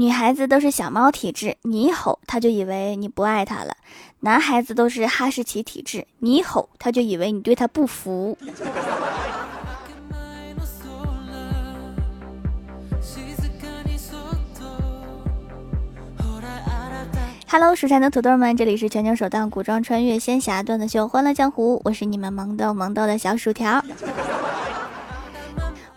女孩子都是小猫体质，你一吼，她就以为你不爱她了；男孩子都是哈士奇体质，你一吼，他就以为你对他不服。Hello，蜀山的土豆们，这里是全球首档古装穿越仙侠段子秀《欢乐江湖》，我是你们萌豆萌豆的小薯条。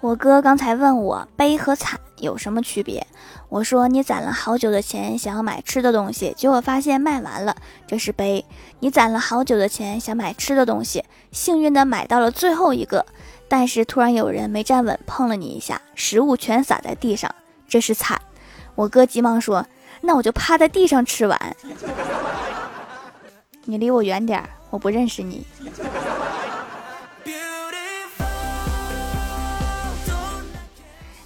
我哥刚才问我悲和惨有什么区别，我说你攒了好久的钱想要买吃的东西，结果发现卖完了，这是悲；你攒了好久的钱想买吃的东西，幸运的买到了最后一个，但是突然有人没站稳碰了你一下，食物全洒在地上，这是惨。我哥急忙说。那我就趴在地上吃完。你离我远点儿，我不认识你。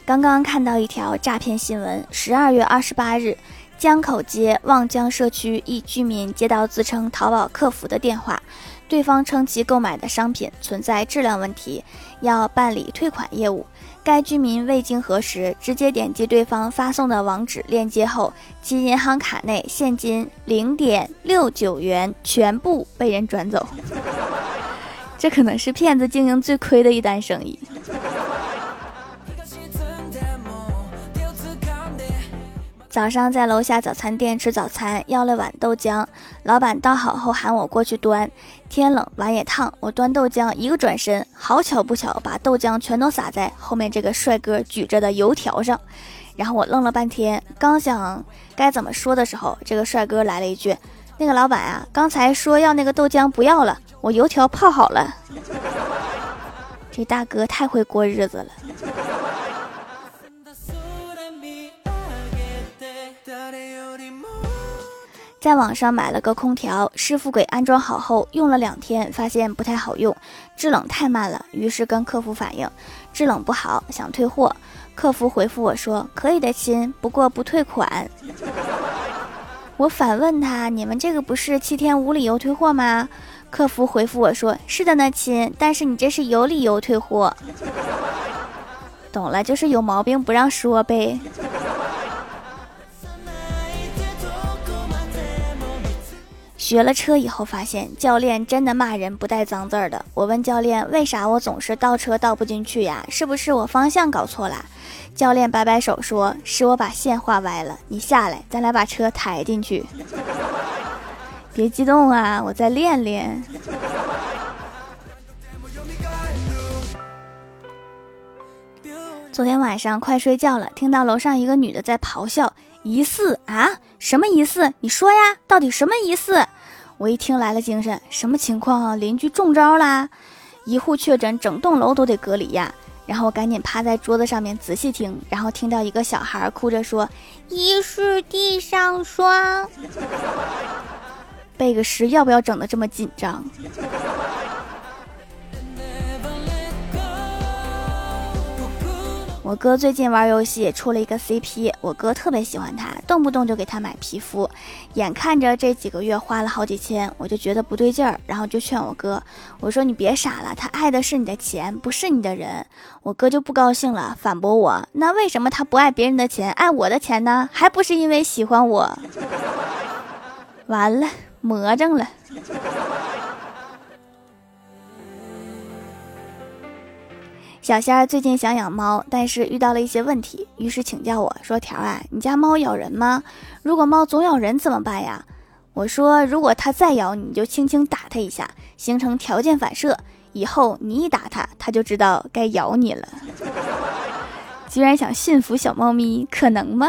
刚刚看到一条诈骗新闻：十二月二十八日，江口街望江社区一居民接到自称淘宝客服的电话，对方称其购买的商品存在质量问题，要办理退款业务。该居民未经核实，直接点击对方发送的网址链接后，其银行卡内现金零点六九元全部被人转走。这可能是骗子经营最亏的一单生意。早上在楼下早餐店吃早餐，要了碗豆浆。老板倒好后喊我过去端。天冷碗也烫，我端豆浆，一个转身，好巧不巧，把豆浆全都洒在后面这个帅哥举着的油条上。然后我愣了半天，刚想该怎么说的时候，这个帅哥来了一句：“那个老板啊，刚才说要那个豆浆不要了，我油条泡好了。”这大哥太会过日子了。在网上买了个空调，师傅给安装好后用了两天，发现不太好用，制冷太慢了，于是跟客服反映制冷不好，想退货。客服回复我说：“可以的亲，不过不退款。” 我反问他：“你们这个不是七天无理由退货吗？”客服回复我说：“是的呢，亲，但是你这是有理由退货。”懂了，就是有毛病不让说呗。学了车以后，发现教练真的骂人不带脏字儿的。我问教练，为啥我总是倒车倒不进去呀？是不是我方向搞错了？教练摆摆手说：“是我把线画歪了。”你下来，咱俩把车抬进去。别激动啊，我再练练。昨天晚上快睡觉了，听到楼上一个女的在咆哮，疑似啊？什么疑似？你说呀，到底什么疑似？我一听来了精神，什么情况啊？邻居中招啦！一户确诊，整栋楼都得隔离呀！然后我赶紧趴在桌子上面仔细听，然后听到一个小孩哭着说：“疑是地上霜。”背个诗要不要整的这么紧张？我哥最近玩游戏出了一个 CP，我哥特别喜欢他，动不动就给他买皮肤。眼看着这几个月花了好几千，我就觉得不对劲儿，然后就劝我哥，我说你别傻了，他爱的是你的钱，不是你的人。我哥就不高兴了，反驳我，那为什么他不爱别人的钱，爱我的钱呢？还不是因为喜欢我？完了，魔怔了。小仙儿最近想养猫，但是遇到了一些问题，于是请教我说：“条啊，你家猫咬人吗？如果猫总咬人怎么办呀？”我说：“如果它再咬你，就轻轻打它一下，形成条件反射，以后你一打它，它就知道该咬你了。”居然想驯服小猫咪，可能吗？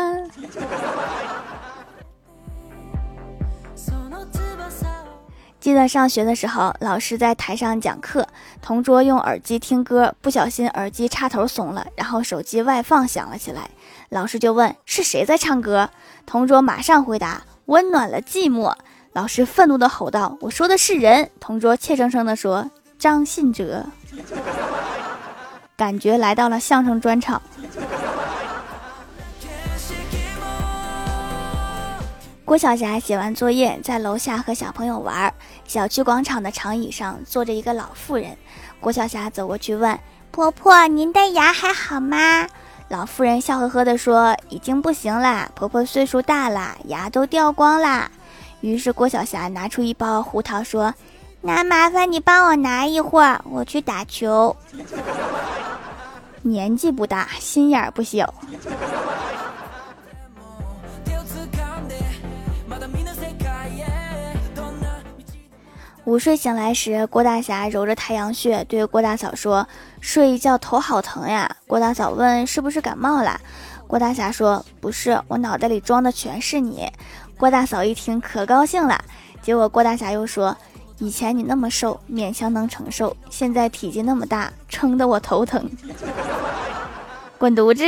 记得上学的时候，老师在台上讲课，同桌用耳机听歌，不小心耳机插头松了，然后手机外放响了起来。老师就问是谁在唱歌，同桌马上回答温暖了寂寞。老师愤怒的吼道：“我说的是人。”同桌怯生生的说：“张信哲。”感觉来到了相声专场。郭晓霞写完作业，在楼下和小朋友玩。小区广场的长椅上坐着一个老妇人。郭晓霞走过去问：“婆婆，您的牙还好吗？”老妇人笑呵呵地说：“已经不行啦，婆婆岁数大啦，牙都掉光啦。”于是郭晓霞拿出一包胡桃说：“那麻烦你帮我拿一会儿，我去打球。”年纪不大，心眼儿不小。午睡醒来时，郭大侠揉着太阳穴，对郭大嫂说：“睡一觉头好疼呀。”郭大嫂问：“是不是感冒了？”郭大侠说：“不是，我脑袋里装的全是你。”郭大嫂一听可高兴了。结果郭大侠又说：“以前你那么瘦，勉强能承受；现在体积那么大，撑得我头疼。”滚犊子！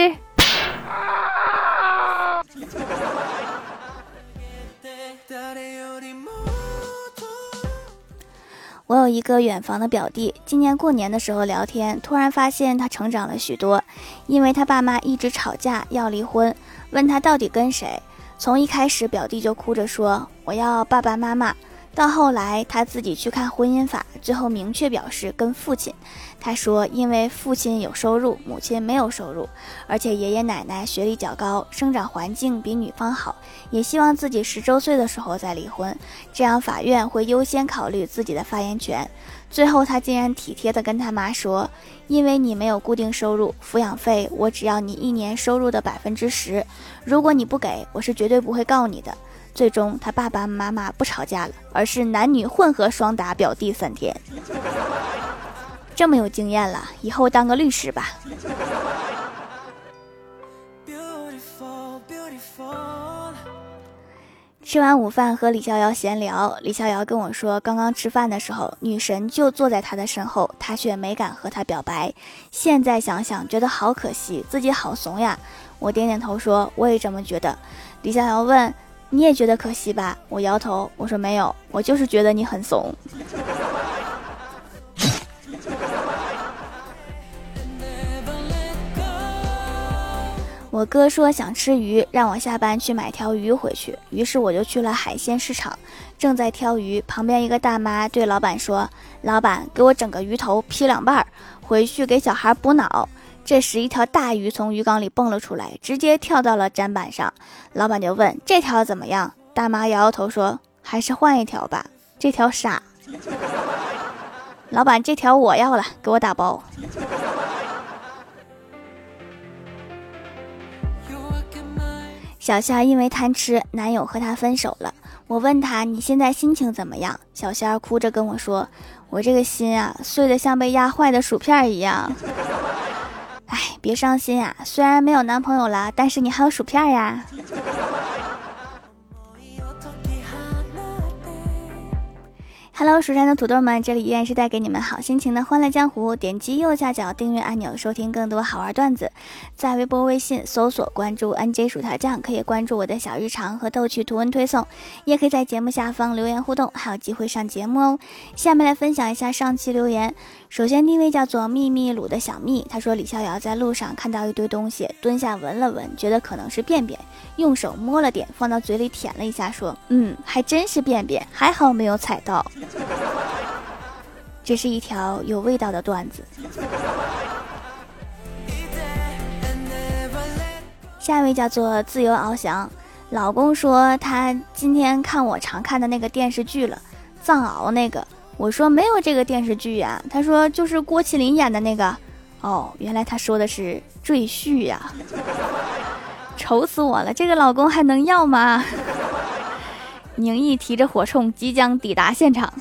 我有一个远房的表弟，今年过年的时候聊天，突然发现他成长了许多，因为他爸妈一直吵架要离婚，问他到底跟谁。从一开始，表弟就哭着说我要爸爸妈妈。到后来，他自己去看婚姻法，最后明确表示跟父亲。他说，因为父亲有收入，母亲没有收入，而且爷爷奶奶学历较高，生长环境比女方好，也希望自己十周岁的时候再离婚，这样法院会优先考虑自己的发言权。最后，他竟然体贴地跟他妈说，因为你没有固定收入，抚养费我只要你一年收入的百分之十，如果你不给我，是绝对不会告你的。最终，他爸爸妈妈不吵架了，而是男女混合双打表弟三天。这么有经验了，以后当个律师吧。吃完午饭和李逍遥闲聊，李逍遥跟我说，刚刚吃饭的时候，女神就坐在他的身后，他却没敢和她表白。现在想想，觉得好可惜，自己好怂呀。我点点头说，我也这么觉得。李逍遥问。你也觉得可惜吧？我摇头，我说没有，我就是觉得你很怂。我哥说想吃鱼，让我下班去买条鱼回去。于是我就去了海鲜市场，正在挑鱼，旁边一个大妈对老板说：“老板，给我整个鱼头劈两半儿，回去给小孩补脑。”这时，一条大鱼从鱼缸里蹦了出来，直接跳到了砧板上。老板就问：“这条怎么样？”大妈摇摇头说：“还是换一条吧，这条傻。”老板：“这条我要了，给我打包。”小仙儿因为贪吃，男友和她分手了。我问她：“你现在心情怎么样？”小仙儿哭着跟我说：“我这个心啊，碎的像被压坏的薯片一样。”别伤心呀！虽然没有男朋友了，但是你还有薯片呀。Hello，蜀山的土豆们，这里依然是带给你们好心情的欢乐江湖。点击右下角订阅按钮，收听更多好玩段子。在微博、微信搜索关注 NJ 薯条酱，可以关注我的小日常和逗趣图文推送，也可以在节目下方留言互动，还有机会上节目哦。下面来分享一下上期留言。首先第一位叫做秘密鲁的小蜜，他说李逍遥在路上看到一堆东西，蹲下闻了闻，觉得可能是便便，用手摸了点，放到嘴里舔了一下，说：“嗯，还真是便便，还好没有踩到。”这是一条有味道的段子。下一位叫做自由翱翔，老公说他今天看我常看的那个电视剧了，藏獒那个。我说没有这个电视剧呀，他说就是郭麒麟演的那个。哦，原来他说的是赘婿呀，愁死我了，这个老公还能要吗？宁毅提着火铳即将抵达现场。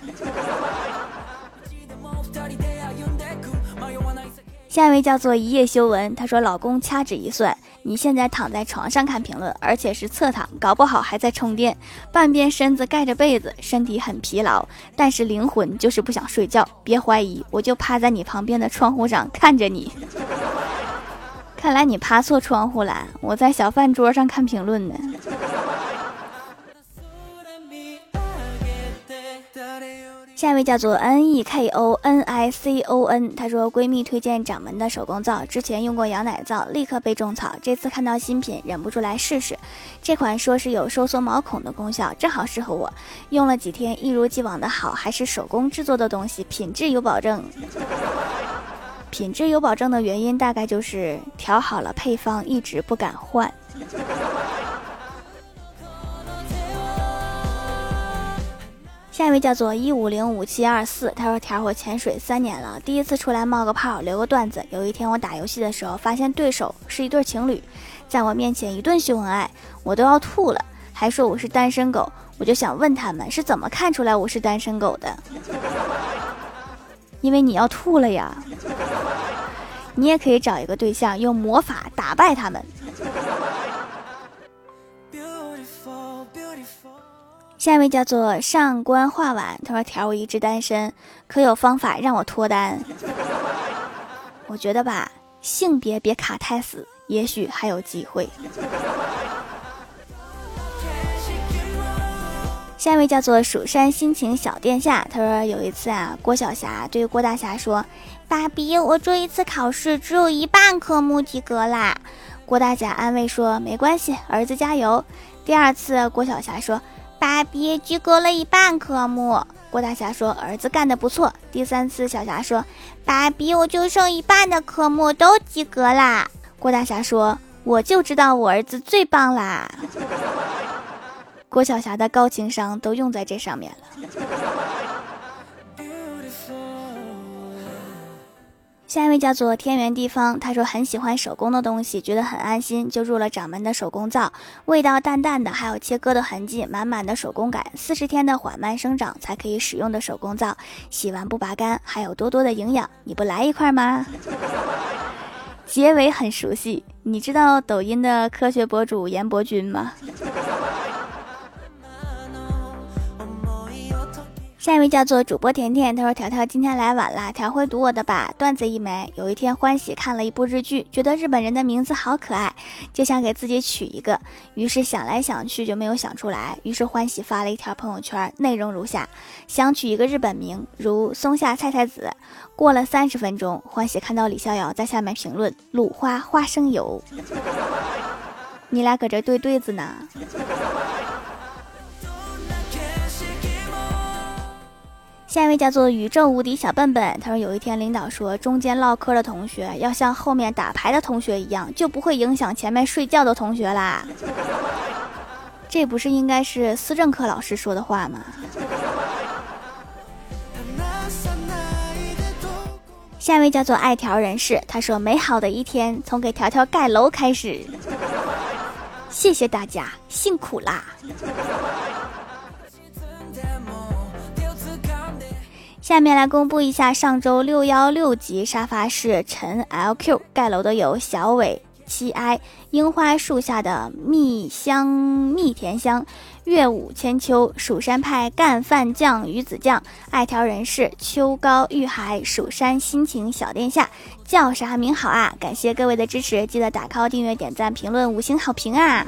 下一位叫做一夜修文，他说：“老公掐指一算，你现在躺在床上看评论，而且是侧躺，搞不好还在充电，半边身子盖着被子，身体很疲劳，但是灵魂就是不想睡觉。别怀疑，我就趴在你旁边的窗户上看着你。看来你趴错窗户了，我在小饭桌上看评论呢。”下一位叫做 N E K O N I C O N，她说闺蜜推荐掌门的手工皂，之前用过羊奶皂，立刻被种草，这次看到新品，忍不住来试试。这款说是有收缩毛孔的功效，正好适合我。用了几天，一如既往的好，还是手工制作的东西，品质有保证。品质有保证的原因大概就是调好了配方，一直不敢换。下一位叫做一五零五七二四，他说：“条我潜水三年了，第一次出来冒个泡，留个段子。有一天我打游戏的时候，发现对手是一对情侣，在我面前一顿秀恩爱，我都要吐了，还说我是单身狗。我就想问他们是怎么看出来我是单身狗的？因为你要吐了呀。你也可以找一个对象，用魔法打败他们。”下一位叫做上官画碗，他说：“条我一直单身，可有方法让我脱单？”我觉得吧，性别别卡太死，也许还有机会。下一位叫做蜀山心情小殿下，他说：“有一次啊，郭晓霞对郭大侠说，爸比，我这一次考试只有一半科目及格啦。”郭大侠安慰说：“没关系，儿子加油。”第二次，郭晓霞说。爸比及格了一半科目，郭大侠说：“儿子干得不错。”第三次，小霞说：“爸比，我就剩一半的科目都及格啦。”郭大侠说：“我就知道我儿子最棒啦。”郭晓霞的高情商都用在这上面了。下一位叫做天圆地方，他说很喜欢手工的东西，觉得很安心，就入了掌门的手工皂，味道淡淡的，还有切割的痕迹，满满的手工感，四十天的缓慢生长才可以使用的手工皂，洗完不拔干，还有多多的营养，你不来一块吗？结尾很熟悉，你知道抖音的科学博主严伯君吗？下一位叫做主播甜甜，他说：“条条今天来晚了，条会读我的吧？段子一枚。有一天欢喜看了一部日剧，觉得日本人的名字好可爱，就想给自己取一个，于是想来想去就没有想出来。于是欢喜发了一条朋友圈，内容如下：想取一个日本名，如松下菜菜子。过了三十分钟，欢喜看到李逍遥在下面评论：鲁花花生油。你俩搁这对对子呢？”下一位叫做宇宙无敌小笨笨，他说有一天领导说，中间唠嗑的同学要像后面打牌的同学一样，就不会影响前面睡觉的同学啦。这不是应该是思政课老师说的话吗？下一位叫做爱条人士，他说美好的一天从给条条盖楼开始，谢谢大家辛苦啦。下面来公布一下上周六幺六级沙发是陈 LQ 盖楼的有小伟七 i 樱花树下的蜜香蜜甜香月舞千秋蜀山派干饭酱鱼子酱爱条人士秋高玉海蜀山心情小殿下叫啥名好啊？感谢各位的支持，记得打 call 订阅点赞评论五星好评啊！